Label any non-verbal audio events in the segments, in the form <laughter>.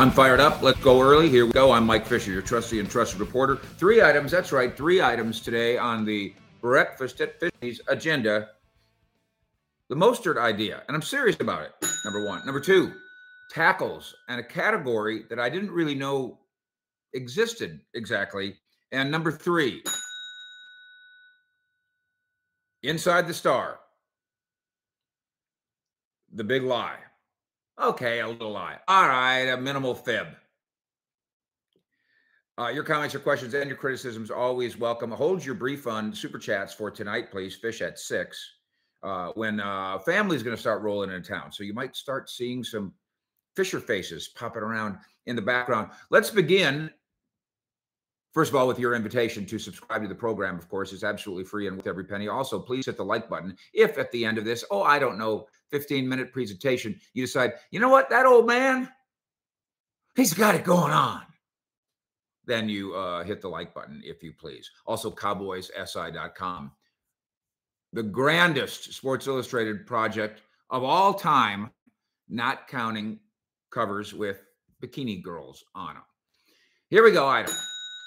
I'm fired up. Let's go early. Here we go. I'm Mike Fisher, your trusty and trusted reporter. Three items. That's right. Three items today on the breakfast at Fishy's agenda. The Mostert idea, and I'm serious about it. Number one. Number two, tackles, and a category that I didn't really know existed exactly. And number three, inside the star, the big lie. Okay, a little lie. All right, a minimal fib. Uh, your comments, your questions, and your criticisms always welcome. Hold your brief on super chats for tonight, please. Fish at six. Uh, when uh, family's going to start rolling into town, so you might start seeing some Fisher faces popping around in the background. Let's begin. First of all, with your invitation to subscribe to the program, of course, is absolutely free and with every penny. Also, please hit the like button. If at the end of this, oh, I don't know, 15 minute presentation, you decide, you know what, that old man, he's got it going on. Then you uh, hit the like button, if you please. Also, cowboyssi.com. The grandest Sports Illustrated project of all time, not counting covers with bikini girls on them. Here we go, item.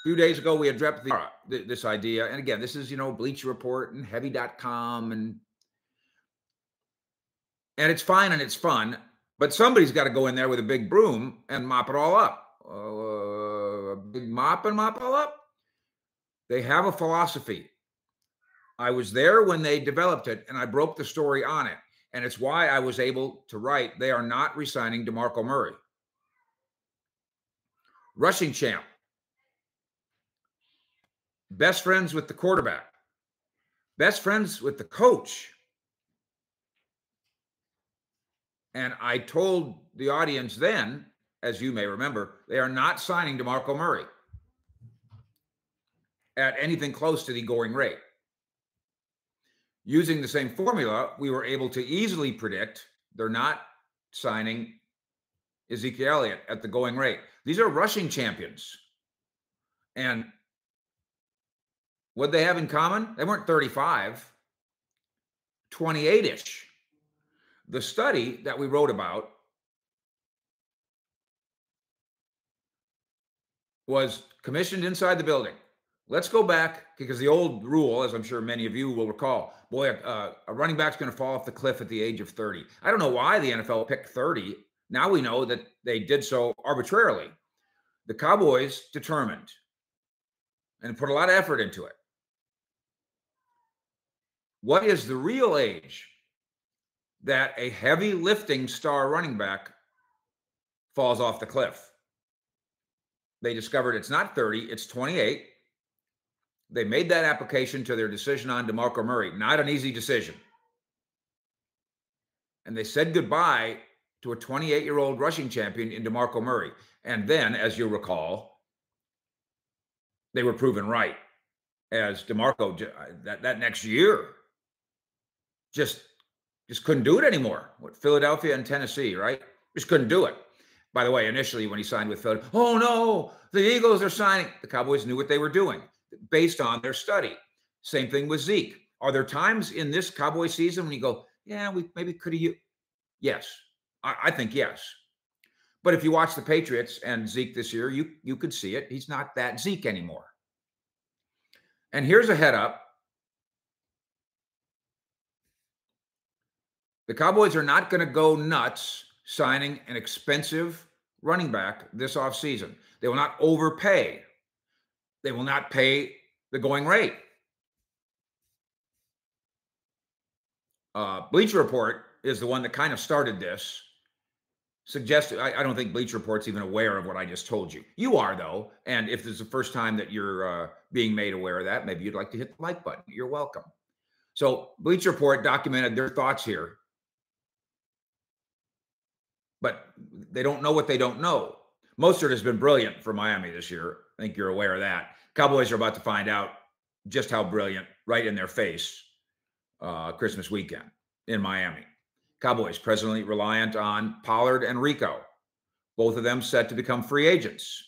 Few days ago, we had dropped the, this idea. And again, this is, you know, Bleacher Report and heavy.com and and it's fine and it's fun, but somebody's got to go in there with a big broom and mop it all up. Uh, a big mop and mop all up. They have a philosophy. I was there when they developed it, and I broke the story on it, and it's why I was able to write. They are not resigning Demarco Murray, rushing champ, best friends with the quarterback, best friends with the coach And I told the audience then, as you may remember, they are not signing DeMarco Murray at anything close to the going rate. Using the same formula, we were able to easily predict they're not signing Ezekiel Elliott at the going rate. These are rushing champions. And what they have in common? They weren't 35, 28 ish. The study that we wrote about was commissioned inside the building. Let's go back because the old rule, as I'm sure many of you will recall, boy, uh, a running back's going to fall off the cliff at the age of 30. I don't know why the NFL picked 30. Now we know that they did so arbitrarily. The Cowboys determined and put a lot of effort into it. What is the real age that a heavy lifting star running back falls off the cliff. They discovered it's not 30, it's 28. They made that application to their decision on DeMarco Murray. Not an easy decision. And they said goodbye to a 28 year old rushing champion in DeMarco Murray. And then, as you recall, they were proven right as DeMarco uh, that, that next year just just couldn't do it anymore. What Philadelphia and Tennessee, right? Just couldn't do it. By the way, initially when he signed with Philadelphia, oh no, the Eagles are signing. The Cowboys knew what they were doing based on their study. Same thing with Zeke. Are there times in this Cowboy season when you go, yeah, we maybe could have? you? Yes, I, I think yes. But if you watch the Patriots and Zeke this year, you you could see it. He's not that Zeke anymore. And here's a head up The Cowboys are not going to go nuts signing an expensive running back this offseason. They will not overpay. They will not pay the going rate. Uh, Bleacher Report is the one that kind of started this. Suggested, I, I, don't think Bleacher Report's even aware of what I just told you. You are, though. And if this is the first time that you're uh, being made aware of that, maybe you'd like to hit the like button. You're welcome. So, Bleacher Report documented their thoughts here but they don't know what they don't know. Mostert has been brilliant for Miami this year. I think you're aware of that. Cowboys are about to find out just how brilliant right in their face uh, Christmas weekend in Miami. Cowboys presently reliant on Pollard and Rico, both of them set to become free agents.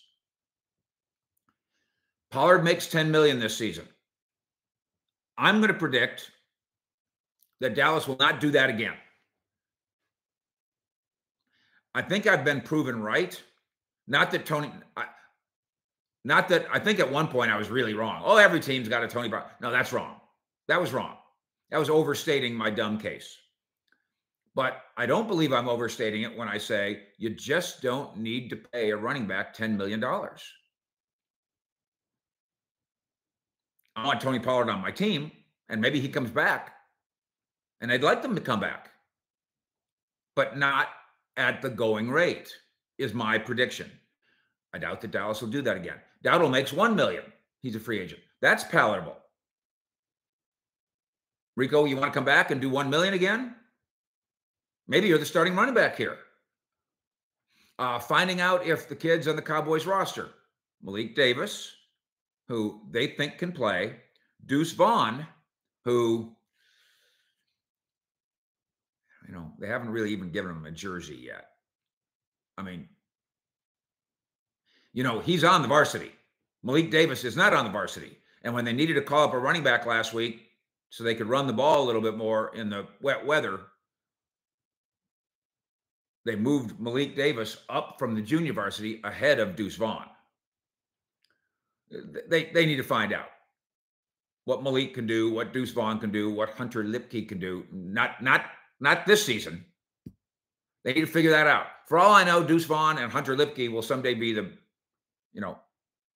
Pollard makes 10 million this season. I'm going to predict that Dallas will not do that again. I think I've been proven right Not that Tony, I, not that I think at one point I was really wrong. Oh, every team's got a Tony Brown. No, that's wrong. That was wrong. That was overstating my dumb case. But I don't believe I'm overstating it when I say you just don't need to pay a running back $10 million. I want Tony Pollard on my team, and maybe he comes back. And I'd like them to come back, but not at the going rate, is my prediction. I doubt that Dallas will do that again. Dowdle makes one million. He's a free agent. That's palatable. Rico, you want to come back and do one million again? Maybe you're the starting running back here. Uh, finding out if the kids on the Cowboys roster, Malik Davis, who they think can play, Deuce Vaughn, who, you know, they haven't really even given him a jersey yet. I mean, you know, he's on the varsity. Malik Davis is not on the varsity. And when they needed to call up a running back last week so they could run the ball a little bit more in the wet weather, they moved Malik Davis up from the junior varsity ahead of Deuce Vaughn. Uh, they they need to find out what Malik can do, what Deuce Vaughn can do, what Hunter Luepke can do. Not not not this season. They need to figure that out. For all I know, Deuce Vaughn and Hunter Luepke will someday be the, you know,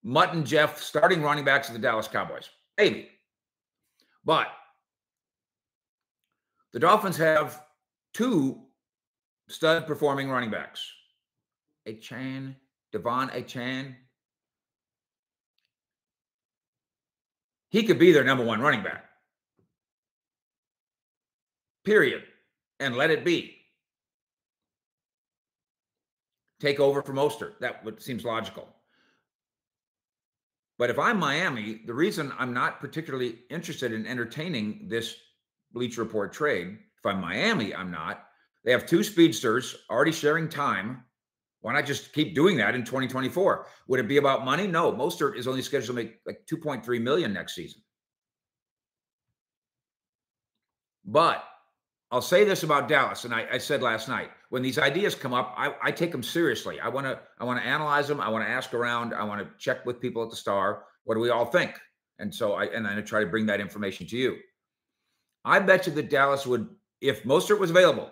Mutt and Jeff starting running backs of the Dallas Cowboys. Maybe. But the Dolphins have two stud performing running backs. Achane, De'Von Achane, he could be their number one running back. Period. And let it be. Take over from Mostert. That would, seems logical. But if I'm Miami, the reason I'm not particularly interested in entertaining this Bleacher Report trade, if I'm Miami, I'm not. They have two speedsters already sharing time. Why not just keep doing that in 2024? Would it be about money? No. Mostert is only scheduled to make like 2.3 million next season. But I'll say this about Dallas, and I, I said last night, when these ideas come up, I, I take them seriously. I want to I want to analyze them. I want to ask around. I want to check with people at the Star. What do we all think? And so I and I try to bring that information to you. I bet you that Dallas would, if Mostert was available,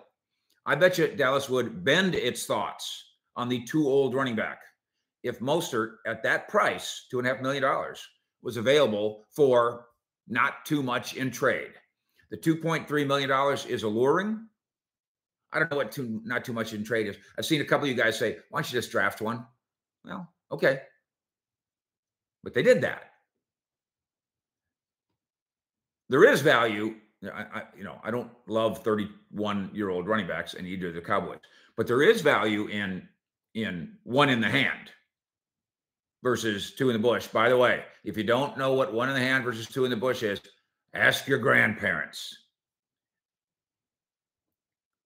I bet you Dallas would bend its thoughts on the two old running back if Mostert at that price, two and a half million dollars, was available for not too much in trade. The $2.3 million is alluring. I don't know what too not too much in trade is. I've seen a couple of you guys say, why don't you just draft one? Well, okay. But they did that. There is value. I, I you know, I don't love 31 year old running backs and either the Cowboys, but there is value in in one in the hand versus two in the bush. By the way, if you don't know what one in the hand versus two in the bush is, ask your grandparents.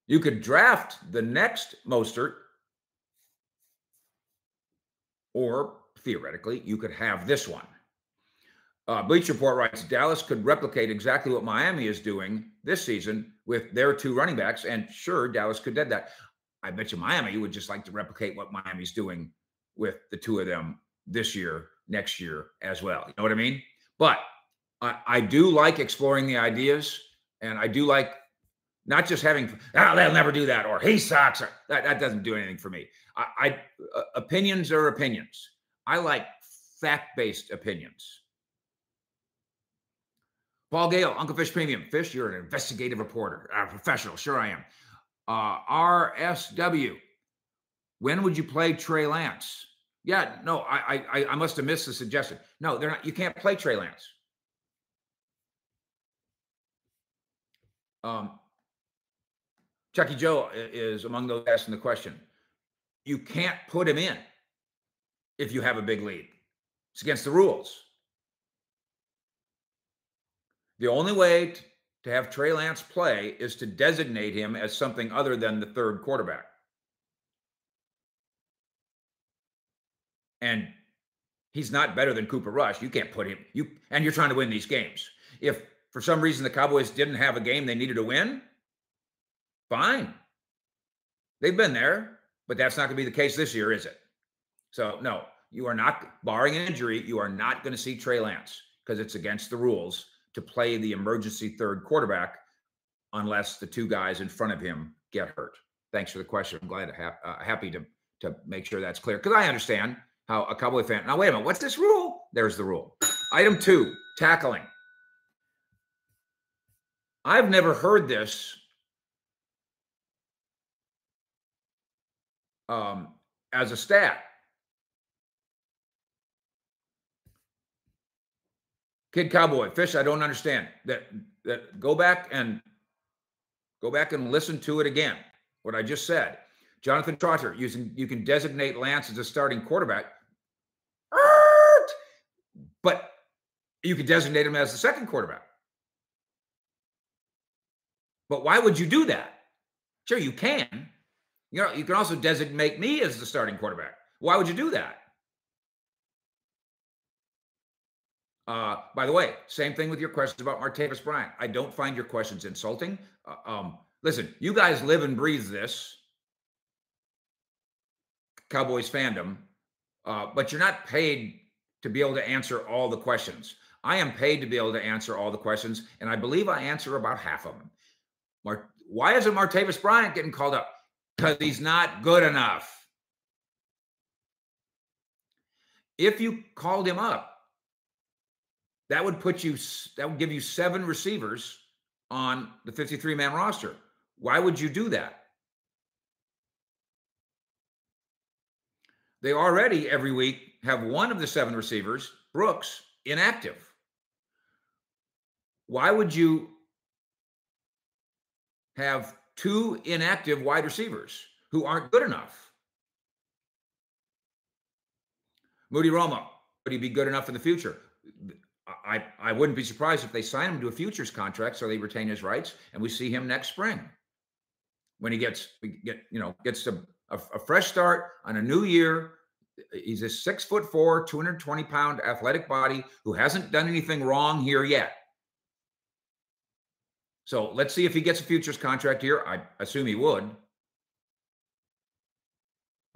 You could draft the next Mostert, or theoretically, you could have this one. Uh, Bleacher Report writes Dallas could replicate exactly what Miami is doing this season with their two running backs, and sure, Dallas could do that. I bet you Miami would just like to replicate what Miami's doing with the two of them this year, next year as well. You know what I mean? But I, I do like exploring the ideas, and I do like not just having oh, they'll never do that or he sucks. Or, that that doesn't do anything for me. I, I uh, opinions are opinions. I like fact based opinions. Paul Gale, Uncle Fish Premium. Fish, you're an investigative reporter, a professional. Sure, I am. Uh, RSW, when would you play Trey Lance? Yeah, no, I, I I must have missed the suggestion. No, they're not. You can't play Trey Lance. Um, Chucky Joe is among those asking the question. You can't put him in if you have a big lead. It's against the rules. The only way to have Trey Lance play is to designate him as something other than the third quarterback. And he's not better than Cooper Rush. You can't put him you and you're trying to win these games. If for some reason the Cowboys didn't have a game they needed to win, fine. They've been there, but that's not going to be the case this year, is it? So no, you are not barring an injury. You are not going to see Trey Lance because it's against the rules to play the emergency third quarterback unless the two guys in front of him get hurt. Thanks for the question. I'm glad to have uh, happy to to make sure that's clear because I understand how a Cowboy fan. Now wait a minute, what's this rule? There's the rule. Item two, tackling. I've never heard this um, as a stat. Kid Cowboy, Fish, I don't understand that. That go back and go back and listen to it again. What I just said. Jonathan Trotter, using you can designate Lance as a starting quarterback, but you can designate him as the second quarterback. But why would you do that? Sure, you can. You know, you can also designate me as the starting quarterback. Why would you do that? Uh, by the way, same thing with your questions about Martavis Bryant. I don't find your questions insulting. Uh, um, listen, you guys live and breathe this Cowboys fandom, uh, but you're not paid to be able to answer all the questions. I am paid to be able to answer all the questions, and I believe I answer about half of them. Mar- Why isn't Martavis Bryant getting called up? Because he's not good enough. If you called him up, that would put you that would give you seven receivers on the 53 man roster. Why would you do that? They already every week have one of the seven receivers, Brooks, inactive. Why would you have two inactive wide receivers who aren't good enough? Moody Roma, would he be good enough in the future? I, I wouldn't be surprised if they sign him to a futures contract so they retain his rights and we see him next spring when he gets get you know gets a, a, a fresh start on a new year he's a six foot four 220 pound athletic body who hasn't done anything wrong here yet so let's see if he gets a futures contract here i assume he would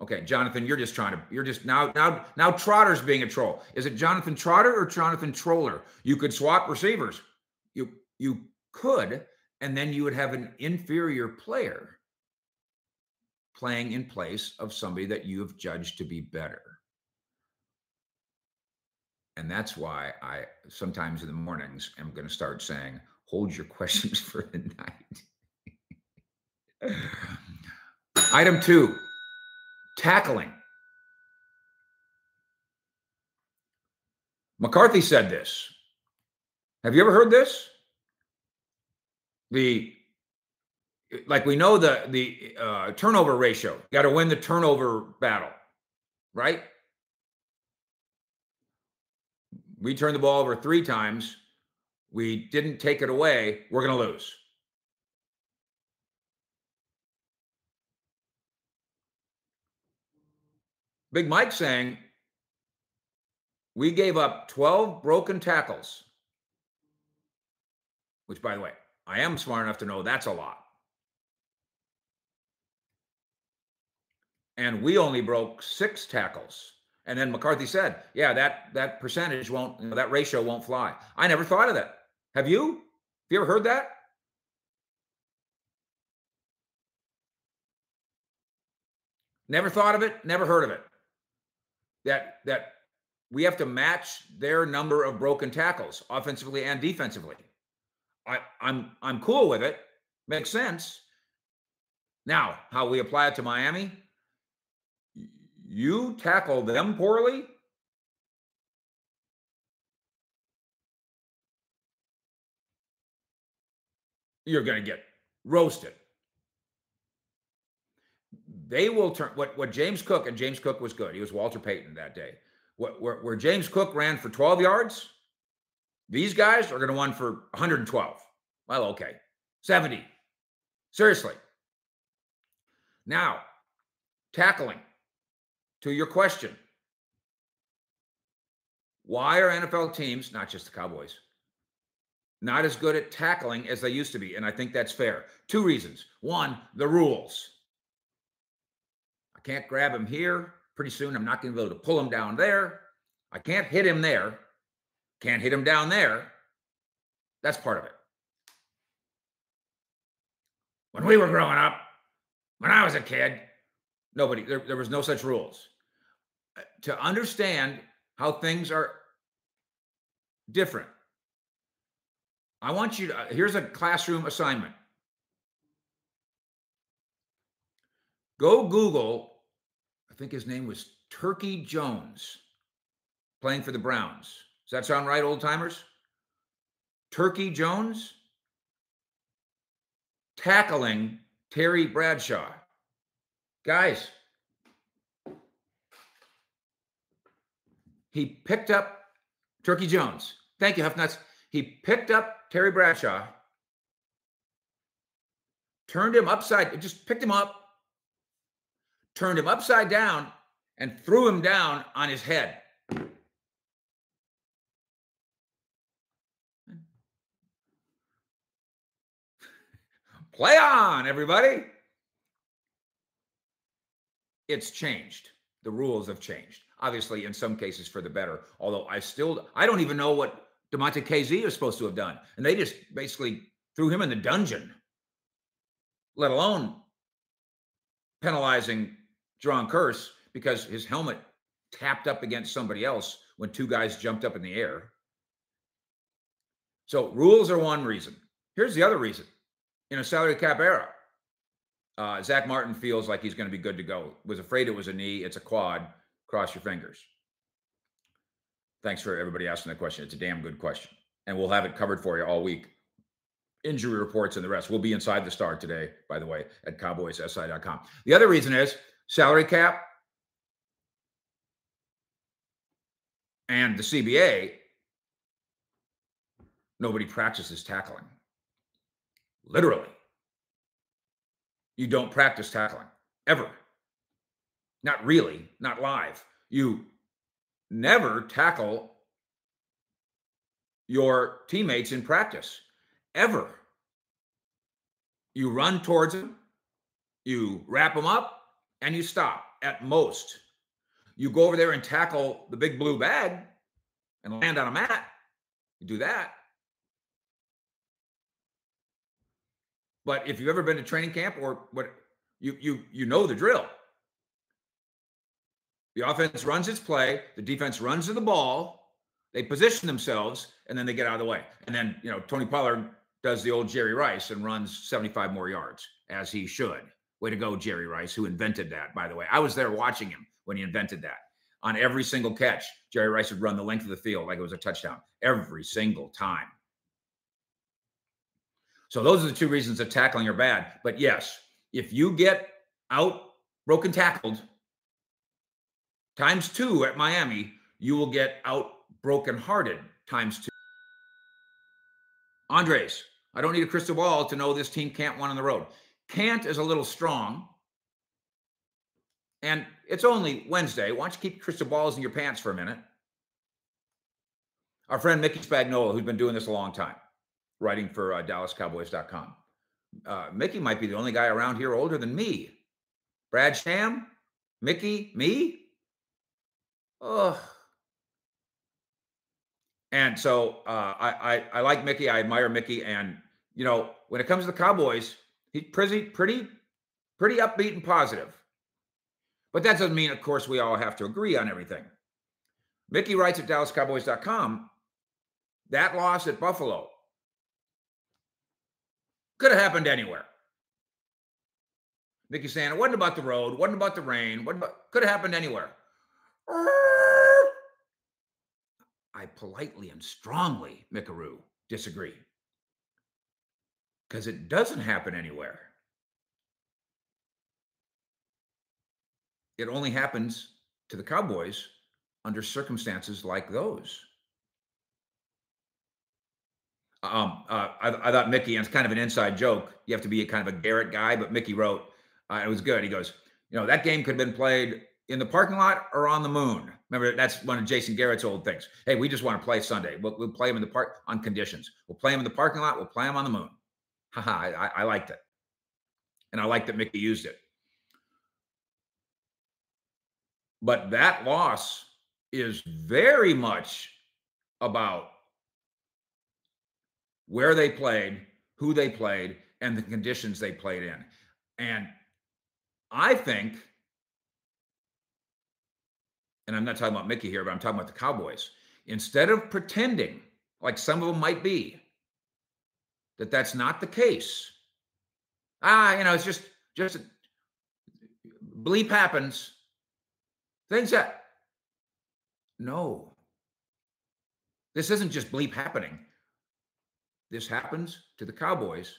Okay, Jonathan, you're just trying to you're just now now now Trotter's being a troll. Is it Jonathan Trotter or Jonathan Troller? You could swap receivers. You you could, and then you would have an inferior player playing in place of somebody that you have judged to be better. And that's why I sometimes in the mornings am going to start saying, hold your questions <laughs> for the night. Item two tackling. McCarthy said this. Have you ever heard this? The like we know the the uh, turnover ratio. Got to win the turnover battle, right? We turned the ball over three times. We didn't take it away. We're going to lose. Big Mike saying we gave up 12 broken tackles, which, by the way, I am smart enough to know that's a lot. And we only broke six tackles. And then McCarthy said, "Yeah, that that percentage won't, you know, that ratio won't fly." I never thought of that. Have you? Have you ever heard that? Never thought of it. Never heard of it that that we have to match their number of broken tackles offensively and defensively. I, I'm I'm cool with it. Makes sense. Now, how we apply it to Miami? You tackle them poorly, you're going to get roasted they will turn what what James Cook and James Cook was good. He was Walter Payton that day. What where, where James Cook ran for 12 yards, these guys are going to run for 112. Well, okay, 70. Seriously. Now, tackling. To your question, why are NFL teams, not just the Cowboys, not as good at tackling as they used to be? And I think that's fair. Two reasons. One, the rules I can't grab him here. pretty soon I'm not going to be able to pull him down there. I can't hit him there. Can't hit him down there. That's part of it. When we were growing up, when I was a kid, nobody, there, there was no such rules. Uh, to understand how things are different, I want you to, uh, here's a classroom assignment. Go Google, I think his name was Turkey Jones, playing for the Browns. Does that sound right, old timers? Turkey Jones tackling Terry Bradshaw. Guys, he picked up Turkey Jones. Thank you, Huffnuts. He picked up Terry Bradshaw, turned him upside, just picked him up, turned him upside down, and threw him down on his head. Play on, everybody. It's changed. The rules have changed. Obviously, in some cases for the better. Although I still, I don't even know what Damontae Kazee is supposed to have done. And they just basically threw him in the dungeon, let alone penalizing Jayron Kearse because his helmet tapped up against somebody else when two guys jumped up in the air. So rules are one reason. Here's the other reason in a salary cap era. Uh, Zack Martin feels like he's going to be good to go. Was afraid it was a knee. It's a quad. Cross your fingers. Thanks for everybody asking that question. It's a damn good question. And we'll have it covered for you all week. Injury reports and the rest. We'll be inside the star today, by the way, at cowboyssi.com. The other reason is salary cap and the CBA. Nobody practices tackling. Literally. You don't practice tackling ever. Not really, not live. You never tackle your teammates in practice ever. You run towards them, you wrap them up, and you stop at most. You go over there and tackle the big blue bag and land on a mat. You do that. But if you've ever been to training camp or what you you you know the drill. The offense runs its play, the defense runs to the ball, they position themselves, and then they get out of the way. And then, you know, Tony Pollard does the old Jerry Rice and runs 75 more yards, as he should. Way to go, Jerry Rice, who invented that, by the way. I was there watching him when he invented that. On every single catch, Jerry Rice would run the length of the field like it was a touchdown every single time. So those are the two reasons that tackling are bad. But yes, if you get out broken tackled times two at Miami, you will get out brokenhearted times two. Andres, I don't need a crystal ball to know this team can't win on the road. Can't is a little strong. And it's only Wednesday. Why don't you keep crystal balls in your pants for a minute? Our friend Mickey Spagnola, who's been doing this a long time, writing for uh, DallasCowboys.com. Uh, Mickey might be the only guy around here older than me. Brad Sham, Mickey, me. Oh. And so uh, I, I I like Mickey. I admire Mickey, and you know when it comes to the Cowboys, he's pretty pretty pretty upbeat and positive. But that doesn't mean, of course, we all have to agree on everything. Mickey writes at DallasCowboys.com that loss at Buffalo could have happened anywhere. Mickey saying it wasn't about the road, wasn't about the rain, what could have happened anywhere. I politely and strongly, Mikaru, disagree. Because it doesn't happen anywhere. It only happens to the Cowboys under circumstances like those. Um, uh, I, I, thought Mickey, and it's kind of an inside joke. You have to be a kind of a Garrett guy, but Mickey wrote, uh, it was good. He goes, you know, that game could have been played in the parking lot or on the moon. Remember, that's one of Jason Garrett's old things. Hey, we just want to play Sunday. We'll, we'll play them in the park on conditions. We'll play them in the parking lot. We'll play them on the moon. Haha, I, I liked it. And I liked that Mickey used it. But that loss is very much about where they played, who they played, and the conditions they played in. And I think, and I'm not talking about Mickey here, but I'm talking about the Cowboys. Instead of pretending like some of them might be, that that's not the case. Ah, you know, it's just just bleep happens. Things that no. This isn't just bleep happening. This happens to the Cowboys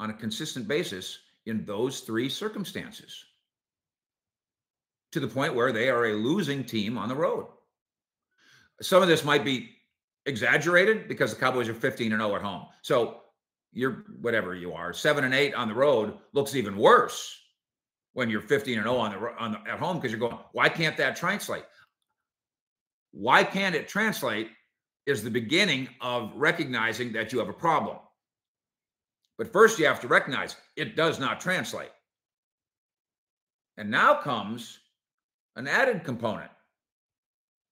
on a consistent basis in those three circumstances to the point where they are a losing team on the road. Some of this might be exaggerated because the Cowboys are 15 and 0 at home. So you're whatever you are, 7 and 8 on the road looks even worse when you're 15 and 0 on the on the, at home because you're going, why can't that translate? Why can't it translate is the beginning of recognizing that you have a problem. But first, you have to recognize it does not translate. And now comes an added component.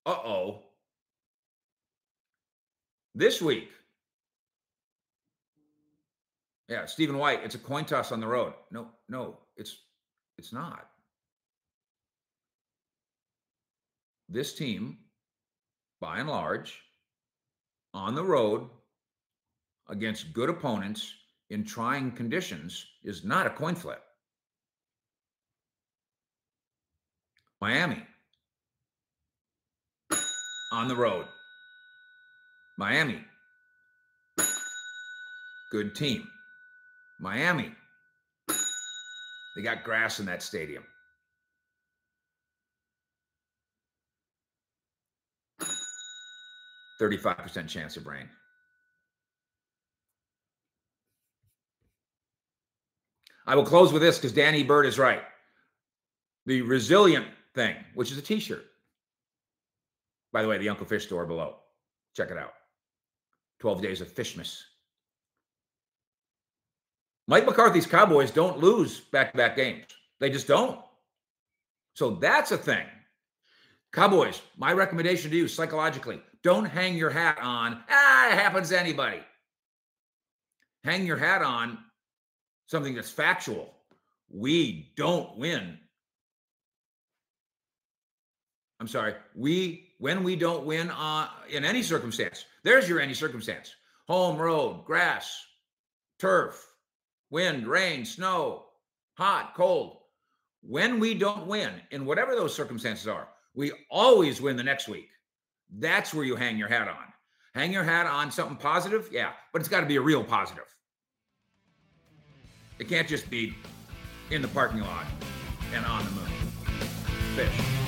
Uh oh. This week, yeah, Stephen White, it's a coin toss on the road. No, no, it's it's not. This team, by and large, on the road against good opponents in trying conditions is not a coin flip. Miami on the road. Miami, good team. Miami, they got grass in that stadium. 35% chance of rain. I will close with this because Danny Bird is right. The resilient thing, which is a t shirt. By the way, the Uncle Fish store below. Check it out. 12 days of Fishmas. Mike McCarthy's Cowboys don't lose back to back games. They just don't. So that's a thing. Cowboys, my recommendation to you psychologically don't hang your hat on, ah, it happens to anybody. Hang your hat on something that's factual. We don't win. I'm sorry. We when we don't win uh, in any circumstance. There's your any circumstance. Home road, grass, turf, wind, rain, snow, hot, cold. When we don't win in whatever those circumstances are, we always win the next week. That's where you hang your hat on. Hang your hat on something positive, yeah, but it's got to be a real positive. It can't just be in the parking lot and on the moon. Fish.